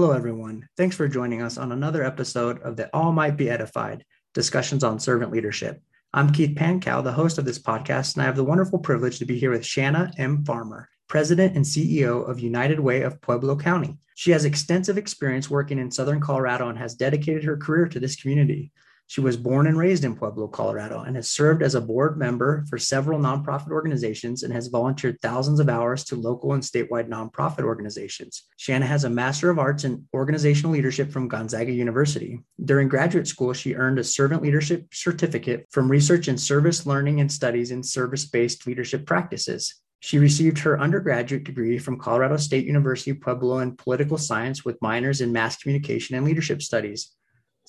Hello, everyone. Thanks for joining us on another episode of the All Might Be Edified discussions on servant leadership. I'm Keith Pankow, the host of this podcast, and I have the wonderful privilege to be here with Shanna M. Farmer, President and CEO of United Way of Pueblo County. She has extensive experience working in Southern Colorado and has dedicated her career to this community. She was born and raised in Pueblo, Colorado, and has served as a board member for several nonprofit organizations and has volunteered thousands of hours to local and statewide nonprofit organizations. Shanna has a Master of Arts in Organizational Leadership from Gonzaga University. During graduate school, she earned a Servant Leadership Certificate from Research in Service Learning and Studies in Service Based Leadership Practices. She received her undergraduate degree from Colorado State University Pueblo in political science with minors in mass communication and leadership studies.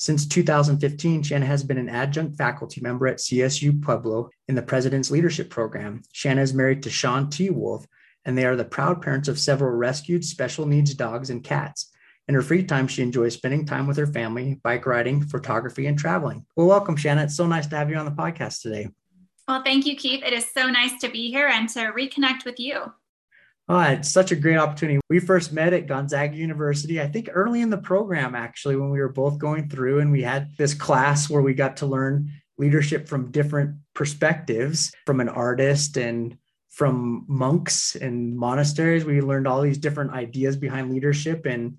Since 2015, Shanna has been an adjunct faculty member at CSU Pueblo in the President's Leadership Program. Shanna is married to Sean T. Wolf, and they are the proud parents of several rescued special needs dogs and cats. In her free time, she enjoys spending time with her family, bike riding, photography, and traveling. Well, welcome, Shanna. It's so nice to have you on the podcast today. Well, thank you, Keith. It is so nice to be here and to reconnect with you. Oh, it's such a great opportunity. We first met at Gonzaga University, I think early in the program, actually, when we were both going through and we had this class where we got to learn leadership from different perspectives from an artist and from monks and monasteries. We learned all these different ideas behind leadership and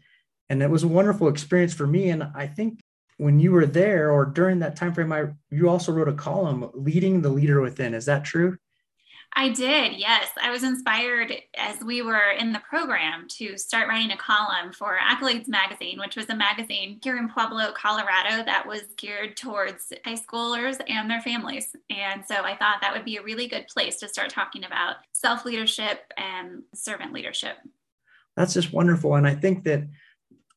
and it was a wonderful experience for me. And I think when you were there or during that time frame, I you also wrote a column leading the leader within. Is that true? I did, yes. I was inspired as we were in the program to start writing a column for Accolades Magazine, which was a magazine here in Pueblo, Colorado, that was geared towards high schoolers and their families. And so I thought that would be a really good place to start talking about self leadership and servant leadership. That's just wonderful. And I think that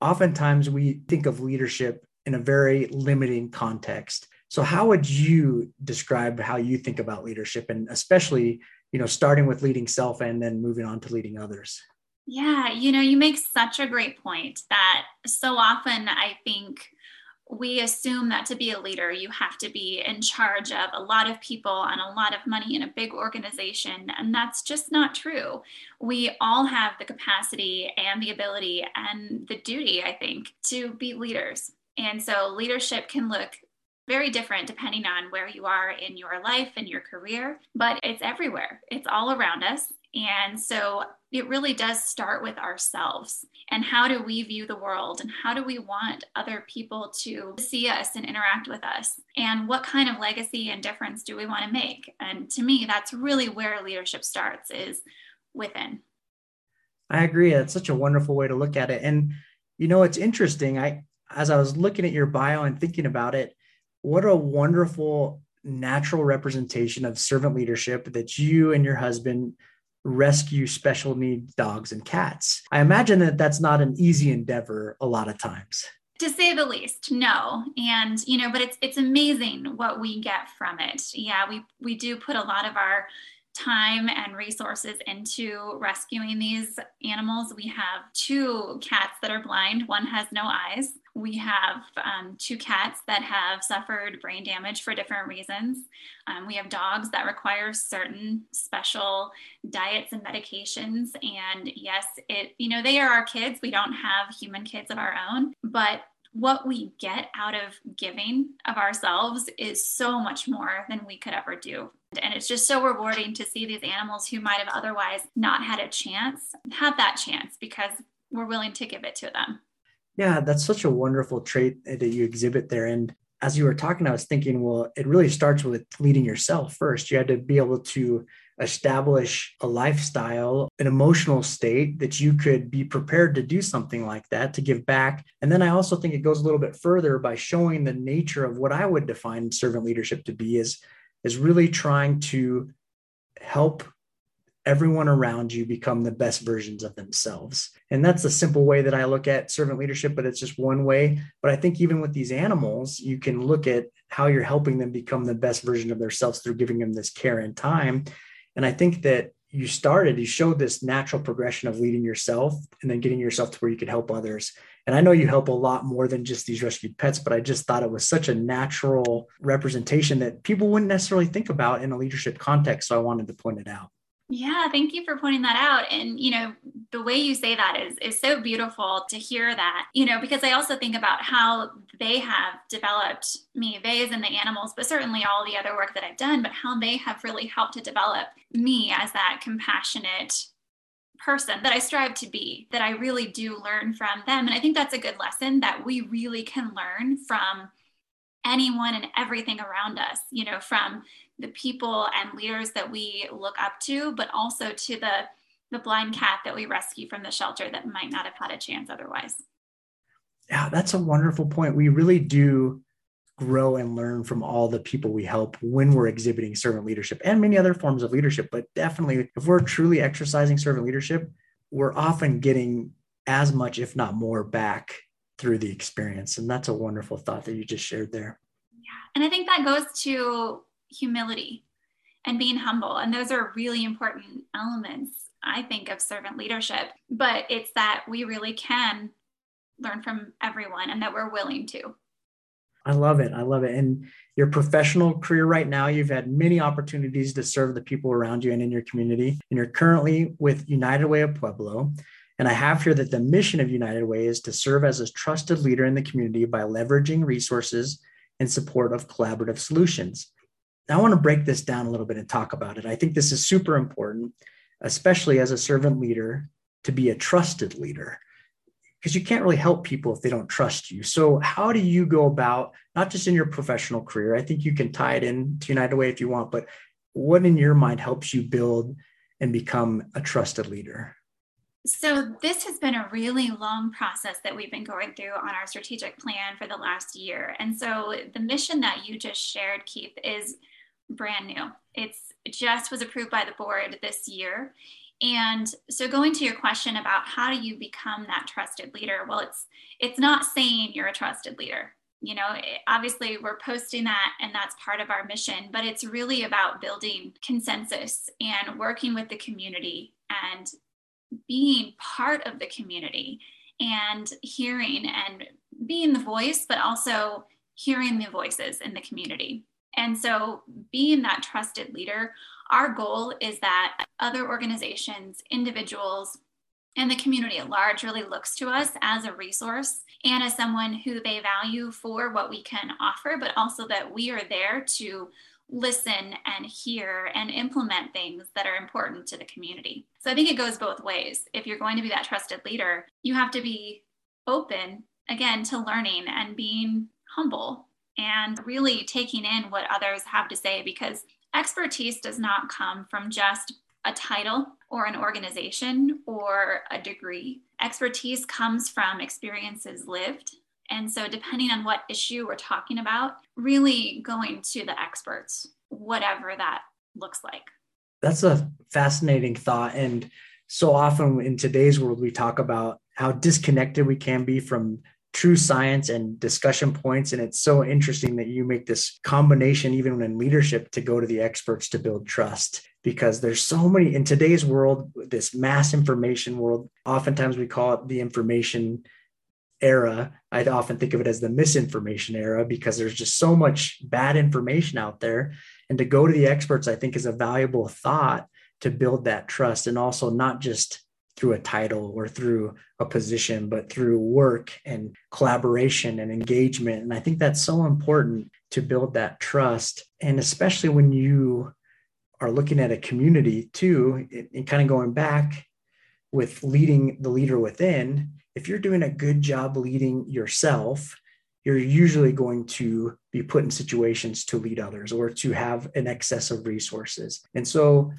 oftentimes we think of leadership in a very limiting context. So how would you describe how you think about leadership and especially, you know, starting with leading self and then moving on to leading others? Yeah, you know, you make such a great point that so often I think we assume that to be a leader, you have to be in charge of a lot of people and a lot of money in a big organization. And that's just not true. We all have the capacity and the ability and the duty, I think, to be leaders. And so leadership can look very different depending on where you are in your life and your career, but it's everywhere. It's all around us. And so it really does start with ourselves and how do we view the world and how do we want other people to see us and interact with us? And what kind of legacy and difference do we want to make? And to me that's really where leadership starts is within. I agree. That's such a wonderful way to look at it. And you know it's interesting. I as i was looking at your bio and thinking about it what a wonderful natural representation of servant leadership that you and your husband rescue special needs dogs and cats. I imagine that that's not an easy endeavor a lot of times. To say the least, no. And you know, but it's it's amazing what we get from it. Yeah, we we do put a lot of our time and resources into rescuing these animals. We have two cats that are blind, one has no eyes. We have um, two cats that have suffered brain damage for different reasons. Um, we have dogs that require certain special diets and medications. And yes, it you know they are our kids. We don't have human kids of our own, but what we get out of giving of ourselves is so much more than we could ever do. And it's just so rewarding to see these animals who might have otherwise not had a chance have that chance because we're willing to give it to them. Yeah, that's such a wonderful trait that you exhibit there. And as you were talking, I was thinking, well, it really starts with leading yourself first. You had to be able to establish a lifestyle, an emotional state that you could be prepared to do something like that, to give back. And then I also think it goes a little bit further by showing the nature of what I would define servant leadership to be is, is really trying to help everyone around you become the best versions of themselves. And that's a simple way that I look at servant leadership, but it's just one way. But I think even with these animals, you can look at how you're helping them become the best version of themselves through giving them this care and time. And I think that you started, you showed this natural progression of leading yourself and then getting yourself to where you could help others. And I know you help a lot more than just these rescued pets, but I just thought it was such a natural representation that people wouldn't necessarily think about in a leadership context. So I wanted to point it out. Yeah, thank you for pointing that out. And you know, the way you say that is is so beautiful to hear that. You know, because I also think about how they have developed me, they in the animals, but certainly all the other work that I've done, but how they have really helped to develop me as that compassionate person that I strive to be, that I really do learn from them. And I think that's a good lesson that we really can learn from anyone and everything around us, you know, from the people and leaders that we look up to, but also to the the blind cat that we rescue from the shelter that might not have had a chance otherwise. Yeah, that's a wonderful point. We really do grow and learn from all the people we help when we're exhibiting servant leadership and many other forms of leadership. But definitely, if we're truly exercising servant leadership, we're often getting as much, if not more, back through the experience. And that's a wonderful thought that you just shared there. Yeah. And I think that goes to humility and being humble. And those are really important elements, I think, of servant leadership. But it's that we really can learn from everyone and that we're willing to. I love it. I love it. And your professional career right now, you've had many opportunities to serve the people around you and in your community. And you're currently with United Way of Pueblo. And I have here that the mission of United Way is to serve as a trusted leader in the community by leveraging resources in support of collaborative solutions. I want to break this down a little bit and talk about it. I think this is super important, especially as a servant leader, to be a trusted leader because you can't really help people if they don't trust you. So, how do you go about not just in your professional career? I think you can tie it in to United Way if you want, but what in your mind helps you build and become a trusted leader? So, this has been a really long process that we've been going through on our strategic plan for the last year. And so, the mission that you just shared, Keith, is brand new. It's just was approved by the board this year. And so going to your question about how do you become that trusted leader? Well, it's it's not saying you're a trusted leader. You know, it, obviously we're posting that and that's part of our mission, but it's really about building consensus and working with the community and being part of the community and hearing and being the voice, but also hearing the voices in the community. And so being that trusted leader our goal is that other organizations, individuals, and the community at large really looks to us as a resource and as someone who they value for what we can offer, but also that we are there to listen and hear and implement things that are important to the community. So I think it goes both ways. If you're going to be that trusted leader, you have to be open again to learning and being humble and really taking in what others have to say because expertise does not come from just a title or an organization or a degree. Expertise comes from experiences lived. And so, depending on what issue we're talking about, really going to the experts, whatever that looks like. That's a fascinating thought. And so often in today's world, we talk about how disconnected we can be from true science and discussion points. And it's so interesting that you make this combination, even in leadership, to go to the experts to build trust. Because there's so many in today's world, this mass information world, oftentimes we call it the information era. I often think of it as the misinformation era because there's just so much bad information out there. And to go to the experts, I think, is a valuable thought to build that trust and also not just through a title or through a position, but through work and collaboration and engagement. And I think that's so important to build that trust. And especially when you are looking at a community too, and kind of going back with leading the leader within, if you're doing a good job leading yourself, you're usually going to be put in situations to lead others or to have an excess of resources. And so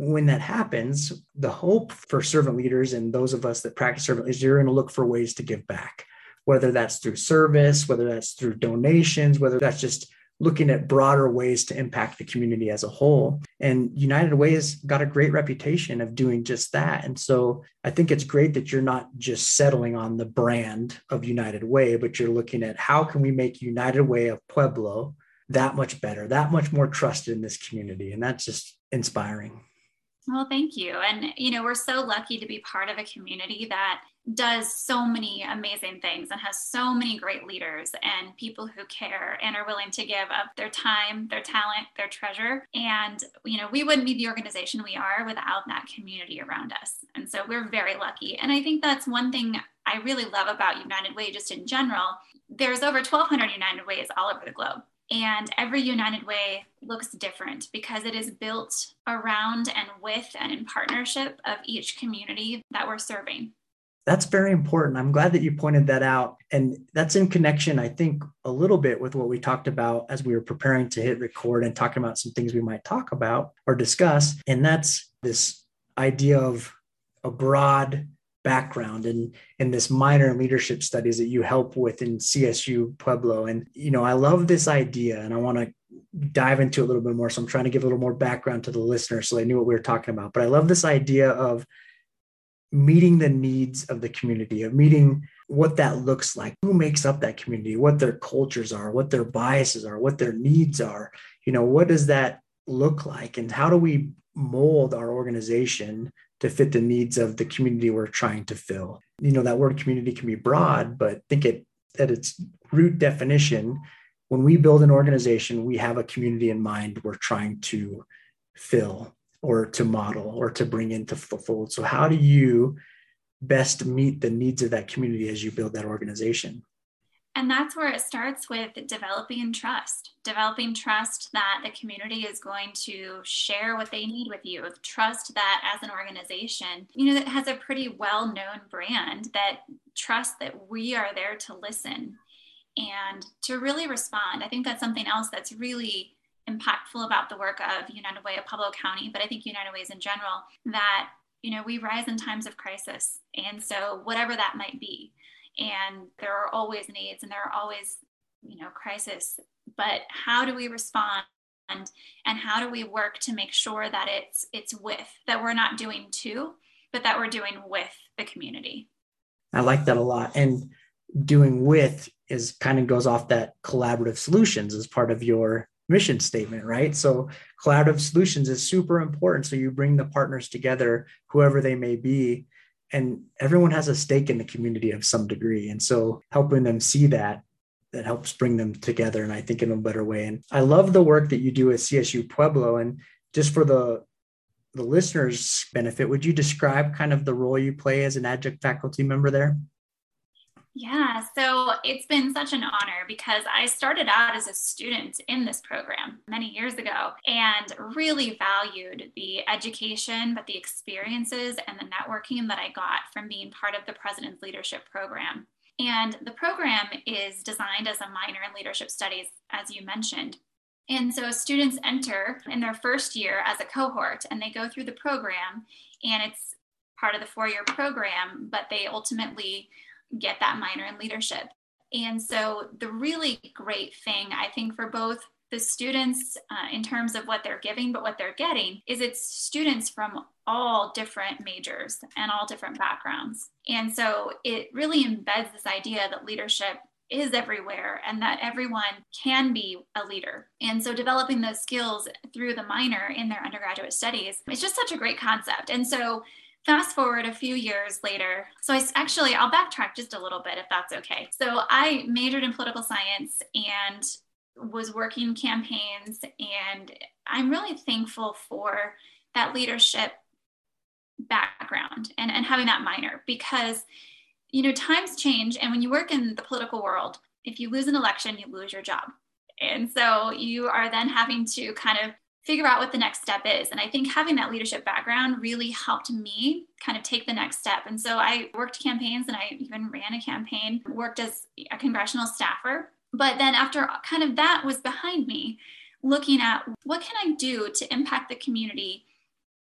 when that happens, the hope for servant leaders and those of us that practice servant leaders, you're going to look for ways to give back, whether that's through service, whether that's through donations, whether that's just looking at broader ways to impact the community as a whole. And United Way has got a great reputation of doing just that. And so I think it's great that you're not just settling on the brand of United Way, but you're looking at how can we make United Way of Pueblo that much better, that much more trusted in this community. And that's just inspiring. Well, thank you. And, you know, we're so lucky to be part of a community that does so many amazing things and has so many great leaders and people who care and are willing to give up their time, their talent, their treasure. And, you know, we wouldn't be the organization we are without that community around us. And so we're very lucky. And I think that's one thing I really love about United Way, just in general. There's over 1,200 United Ways all over the globe. And every United Way looks different because it is built around and with and in partnership of each community that we're serving. That's very important. I'm glad that you pointed that out. And that's in connection, I think, a little bit with what we talked about as we were preparing to hit record and talking about some things we might talk about or discuss. And that's this idea of a broad background and in this minor in leadership studies that you help with in CSU Pueblo. And you know, I love this idea and I want to dive into it a little bit more. So I'm trying to give a little more background to the listener so they knew what we were talking about. But I love this idea of meeting the needs of the community, of meeting what that looks like, who makes up that community, what their cultures are, what their biases are, what their needs are. You know, what does that look like? And how do we mold our organization to fit the needs of the community we're trying to fill. You know, that word community can be broad, but think it at its root definition, when we build an organization, we have a community in mind we're trying to fill or to model or to bring into the fold. So how do you best meet the needs of that community as you build that organization? And that's where it starts with developing trust, developing trust that the community is going to share what they need with you, trust that as an organization, you know, that has a pretty well known brand, that trust that we are there to listen and to really respond. I think that's something else that's really impactful about the work of United Way of Pueblo County, but I think United Ways in general, that, you know, we rise in times of crisis. And so, whatever that might be, and there are always needs and there are always you know crisis. But how do we respond and how do we work to make sure that it's it's with that we're not doing to but that we're doing with the community? I like that a lot. And doing with is kind of goes off that collaborative solutions as part of your mission statement right? So collaborative solutions is super important. So you bring the partners together whoever they may be and everyone has a stake in the community of some degree. And so helping them see that that helps bring them together and i think in a better way. And i love the work that you do at csu pueblo. And just for the the listeners benefit would you describe kind of the role you play as an adjunct faculty member there yeah, so it's been such an honor because I started out as a student in this program many years ago and really valued the education, but the experiences and the networking that I got from being part of the President's Leadership Program. And the program is designed as a minor in leadership studies, as you mentioned. And so students enter in their first year as a cohort and they go through the program, and it's part of the four year program, but they ultimately get that minor in leadership. And so, the really great thing, I think, for both the students uh, in terms of what they're giving, but what they're getting is it's students from all different majors and all different backgrounds. And so, it really embeds this idea that leadership is everywhere and that everyone can be a leader. And so developing those skills through the minor in their undergraduate studies is just such a great concept. And so fast forward a few years later. So i actually i'll backtrack just a little bit if that's okay. So i majored in political science and was working campaigns and i'm really thankful for that leadership background and, and having that minor because you know times change and when you work in the political world if you lose an election you lose your job. And so you are then having to kind of figure out what the next step is. And I think having that leadership background really helped me kind of take the next step. And so I worked campaigns and I even ran a campaign, worked as a congressional staffer. But then after kind of that was behind me, looking at what can I do to impact the community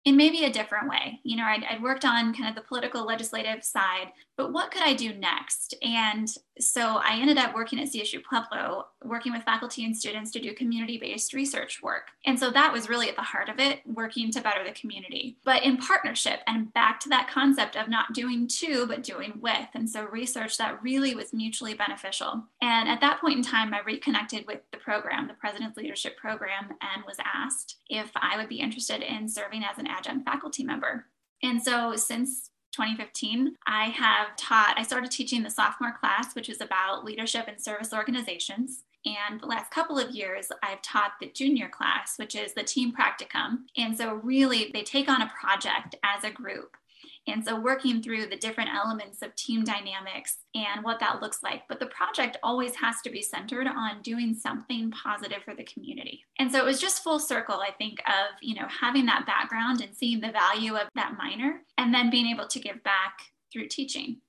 in maybe a different way. You know, I'd, I'd, worked on kind of the political legislative side, but what could I do next? And so I ended up working at CSU Pueblo, working with faculty and students to do community based research work. And so that was really at the heart of it, working to better the community, but in partnership and back to that concept of not doing to, but doing with. And so research that really was mutually beneficial. And at that point in time, I reconnected with the program, the President's Leadership Program, and was asked if I would be interested in serving as an adjunct faculty member. And so since 2015, I have taught, I started teaching the sophomore class, which is about leadership and service organizations. And the last couple of years, I've taught the junior class, which is the team practicum. And so, really, they take on a project as a group. And so, working through the different elements of team dynamics and what that looks like. But the project always has to be centered on doing something positive for the community. And so, it was just full circle, I think, of, you know, having that background and seeing the value of that minor and then being able to give back through teaching.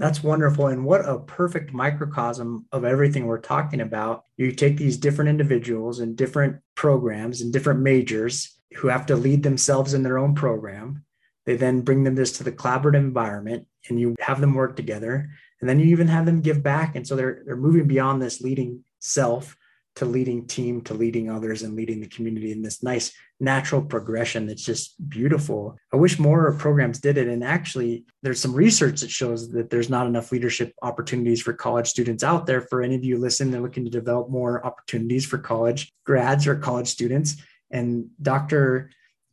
That's wonderful. And what a perfect microcosm of everything we're talking about. You take these different individuals and different programs and different majors who have to lead themselves in their own program. They then bring them this to the collaborative environment and you have them work together. And then you even have them give back. And so they're, they're moving beyond this leading self to leading team to leading others and leading the community in this nice natural progression that's just beautiful. I wish more programs did it. And actually, there's some research that shows that there's not enough leadership opportunities for college students out there. For any of you listening, they're looking to develop more opportunities for college grads or college students. And Dr.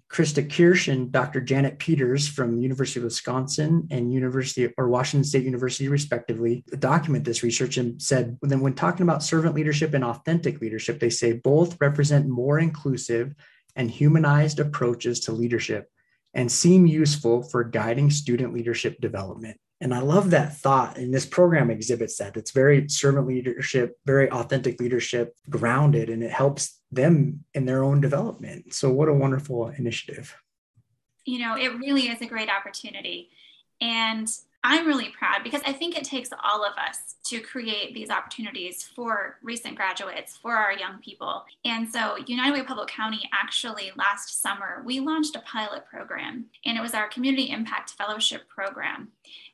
Krista Kirsch and Dr. Janet Peters from University of Wisconsin and University or Washington State University, respectively, document this research and said then when talking about servant leadership and authentic leadership, they say both represent more inclusive and humanized approaches to leadership and seem useful for guiding student leadership development. And I love that thought. And this program exhibits that. It's very servant leadership, very authentic leadership, grounded, and it helps them in their own development. So, what a wonderful initiative. You know, it really is a great opportunity. And I'm really proud because I think it takes all of us to create these opportunities for recent graduates, for our young people. And so, United Way Pueblo County actually last summer, we launched a pilot program, and it was our Community Impact Fellowship program.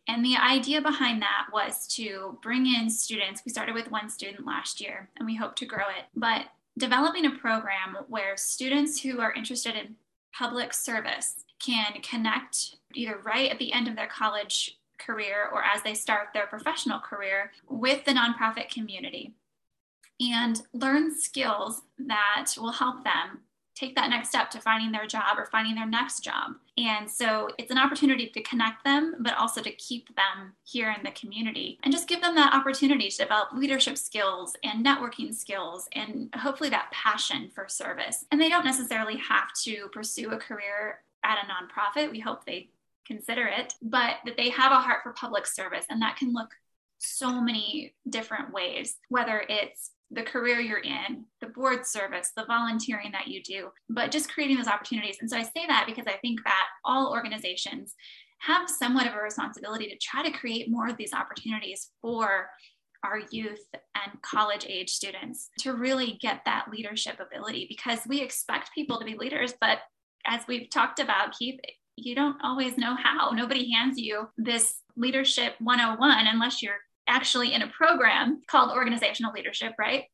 And the idea behind that was to bring in students. We started with one student last year, and we hope to grow it. But developing a program where students who are interested in public service can connect either right at the end of their college career or as they start their professional career with the nonprofit community and learn skills that will help them take that next step to finding their job or finding their next job. And so it's an opportunity to connect them, but also to keep them here in the community and just give them that opportunity to develop leadership skills and networking skills and hopefully that passion for service. And they don't necessarily have to pursue a career at a nonprofit. We hope they consider it, but that they have a heart for public service. And that can look so many different ways, whether it's the career you're in, the board service, the volunteering that you do, but just creating those opportunities. And so I say that because I think that all organizations have somewhat of a responsibility to try to create more of these opportunities for our youth and college age students to really get that leadership ability because we expect people to be leaders, but as we've talked about, Keith, you don't always know how. Nobody hands you this leadership 101 unless you're actually in a program called organizational leadership, right?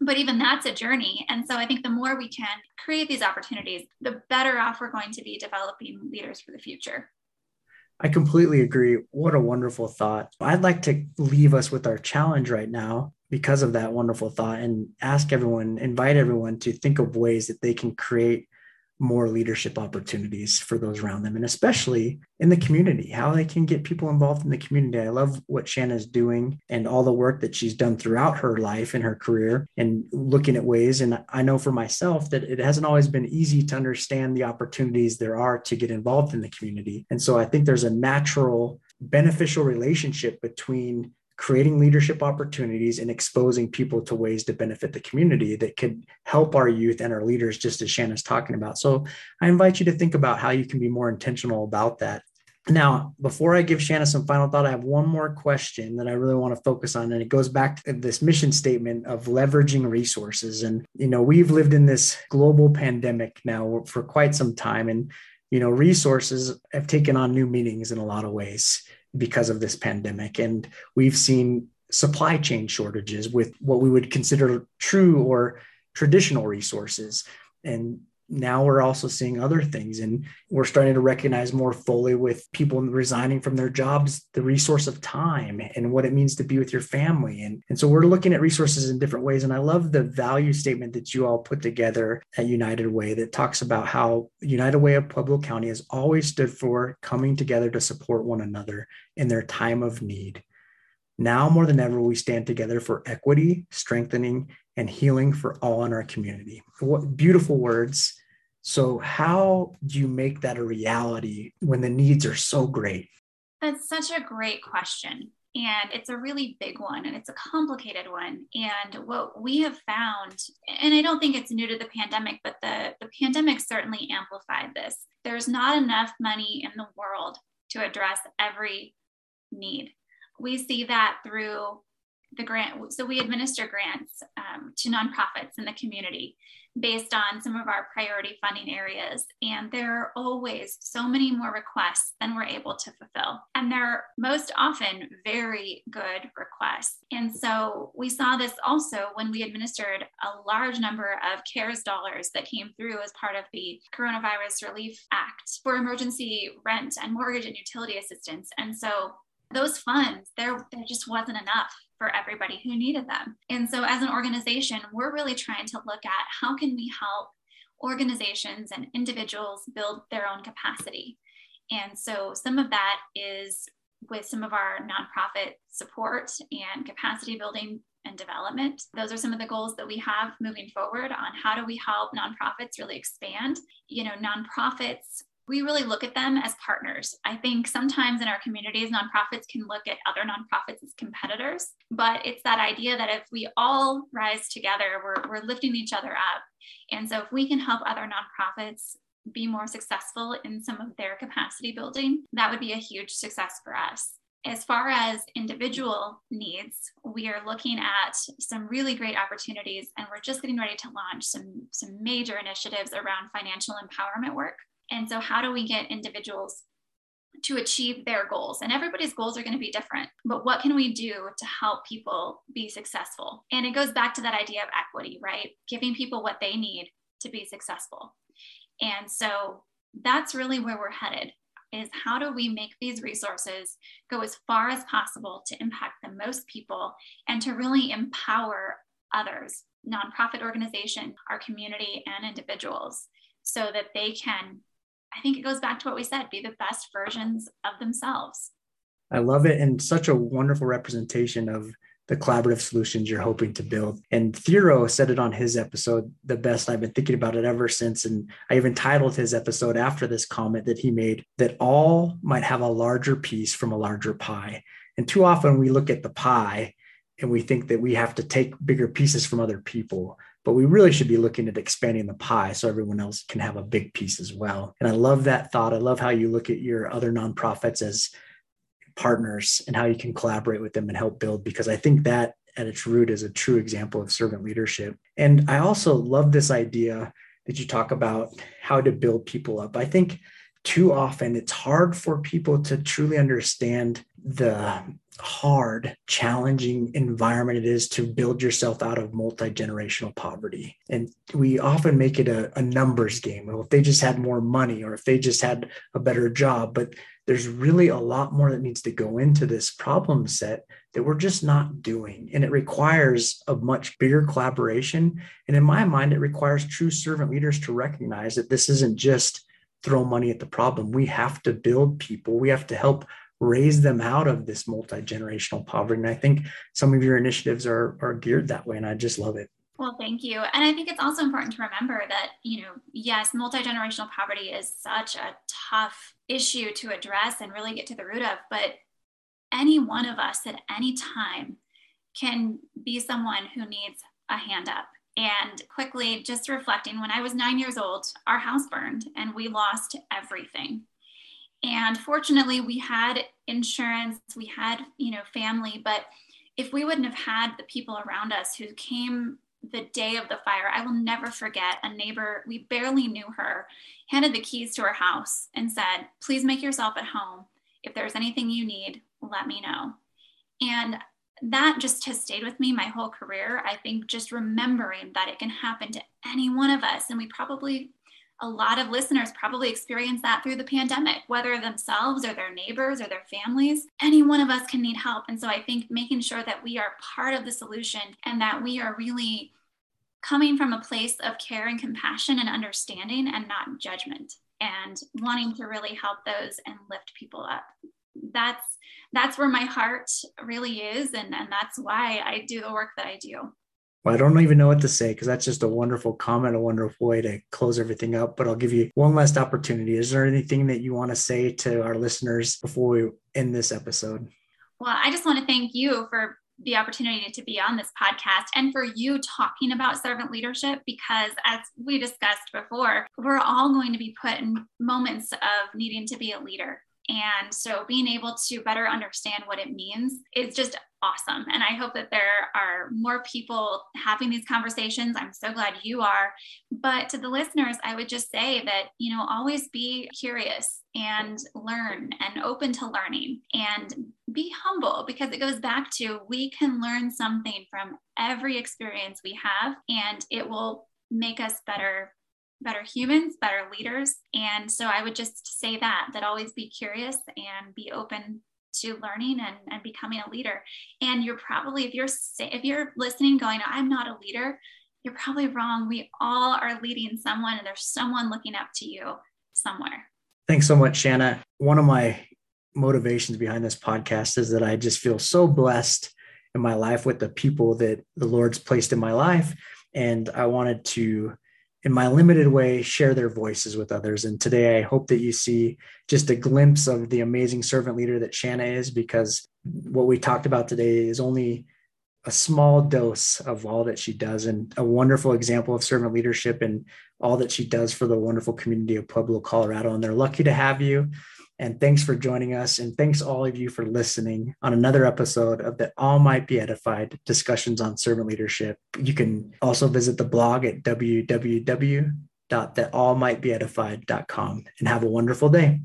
But even that's a journey. And so I think the more we can create these opportunities, the better off we're going to be developing leaders for the future. I completely agree. What a wonderful thought. I'd like to leave us with our challenge right now because of that wonderful thought and ask everyone, invite everyone to think of ways that they can create more leadership opportunities for those around them and especially in the community how they can get people involved in the community. I love what shanna's doing and all the work that she's done throughout her life and her career and looking at ways. And i know for myself that it hasn't always been easy to understand the opportunities there are to get involved in the community. And so i think there's a natural beneficial relationship between creating leadership opportunities and exposing people to ways to benefit the community that could help our youth and our leaders, just as Shanna's talking about. So I invite you to think about how you can be more intentional about that. Now, before I give Shanna some final thought, I have one more question that I really want to focus on. And it goes back to this mission statement of leveraging resources. And, you know, we've lived in this global pandemic now for quite some time. And, you know, resources have taken on new meanings in a lot of ways because of this pandemic. And we've seen supply chain shortages with what we would consider true or traditional resources. And now we're also seeing other things and we're starting to recognize more fully with people resigning from their jobs the resource of time and what it means to be with your family and, and so we're looking at resources in different ways and i love the value statement that you all put together at united way that talks about how united way of pueblo county has always stood for coming together to support one another in their time of need now more than ever, we stand together for equity, strengthening, and healing for all in our community. What beautiful words. So, how do you make that a reality when the needs are so great? That's such a great question. And it's a really big one and it's a complicated one. And what we have found, and I don't think it's new to the pandemic, but the, the pandemic certainly amplified this. There's not enough money in the world to address every need we see that through the grant. So we administer grants um, to nonprofits in the community based on some of our priority funding areas. And there are always so many more requests than we're able to fulfill. And they're most often very good requests. And so we saw this also when we administered a large number of CARES dollars that came through as part of the Coronavirus Relief Act for emergency rent and mortgage and utility assistance. And so those funds, there, there just wasn't enough for everybody who needed them. And so as an organization, we're really trying to look at how can we help organizations and individuals build their own capacity. And so some of that is with some of our nonprofit support and capacity building and development. Those are some of the goals that we have moving forward on how do we help nonprofits really expand. You know, nonprofits we really look at them as partners. I think sometimes in our communities, nonprofits can look at other nonprofits as competitors, but it's that idea that if we all rise together, we're, we're lifting each other up. And so if we can help other nonprofits be more successful in some of their capacity building, that would be a huge success for us. As far as individual needs, we are looking at some really great opportunities, and we're just getting ready to launch some, some major initiatives around financial empowerment work. And so, how do we get individuals to achieve their goals? And everybody's goals are going to be different, but what can we do to help people be successful? And it goes back to that idea of equity, right? Giving people what they need to be successful. And so, that's really where we're headed is how do we make these resources go as far as possible to impact the most people and to really empower others nonprofit organization our community and individuals so that they can I think it goes back to what we said be the best versions of themselves. I love it. And such a wonderful representation of the collaborative solutions you're hoping to build. And Theoro said it on his episode the best. I've been thinking about it ever since. And I even titled his episode after this comment that he made that all might have a larger piece from a larger pie. And too often we look at the pie and we think that we have to take bigger pieces from other people but we really should be looking at expanding the pie so everyone else can have a big piece as well. And I love that thought. I love how you look at your other nonprofits as partners and how you can collaborate with them and help build, because I think that at its root is a true example of servant leadership. And I also love this idea that you talk about how to build people up. I think too often it's hard for people to truly understand the hard, challenging environment it is to build yourself out of multi generational poverty. And we often make it a, a, numbers game. Well, if they just had more money or if they just had a better job, but there's really a lot more that needs to go into this problem set that we're just not doing. And it requires a much bigger collaboration. And in my mind, it requires true servant leaders to recognize that this isn't just throw money at the problem. We have to build people, we have to help raise them out of this multi-generational poverty. And I think some of your initiatives are are geared that way. And I just love it. Well, thank you. And I think it's also important to remember that, you know, yes, multi generational poverty is such a tough issue to address and really get to the root of. But any one of us at any time can be someone who needs a hand up. And quickly, just reflecting, when I was nine years old, our house burned and we lost everything. And fortunately, we had insurance, we had, you know, family, but if we wouldn't have had the people around us who came the day of the fire, I will never forget a neighbor, we barely knew her, handed the keys to her house and said, Please make yourself at home. If there's anything you need, let me know. And that just has stayed with me my whole career. I think just remembering that it can happen to any one of us, and we probably a lot of listeners probably experience that through the pandemic, whether themselves or their neighbors or their families. Any one of us can need help. And so I think making sure that we are part of the solution and that we are really coming from a place of care and compassion and understanding and not judgment and wanting to really help those and lift people up that's that's where my heart really is and and that's why i do the work that i do well, I don't even know what to say because that's just a wonderful comment, a wonderful way to close everything up. But I'll give you one last opportunity. Is there anything that you want to say to our listeners before we end this episode? Well, I just want to thank you for the opportunity to be on this podcast and for you talking about servant leadership because as we discussed before we're all going to be put in moments of needing to be a leader and so being able to better understand what it means is just awesome. And I hope that there are more people having these conversations. I'm so glad you are. But to the listeners, I would just say that, you know, always be curious and learn and open to learning and be humble because it goes back to we can learn something from every experience we have and it will make us better better humans, better leaders. And so I would just say that, that always be curious and be open to learning and, and becoming a leader. And you're probably, if you're, if you're listening going, I'm not a leader, you're probably wrong. We all are leading someone and there's someone looking up to you somewhere. Thanks so much, Shanna. One of my motivations behind this podcast is that I just feel so blessed in my life with the people that the Lord's placed in my life. And I wanted to in my limited way, share their voices with others. And today, I hope that you see just a glimpse of the amazing servant leader that Shanna is, because what we talked about today is only a small dose of all that she does and a wonderful example of servant leadership and all that she does for the wonderful community of Pueblo, Colorado. And they're lucky to have you. And thanks for joining us. And thanks all of you for listening on another episode of the All Might Be Edified discussions on servant leadership. You can also visit the blog at www.theallmightbeedified.com and have a wonderful day.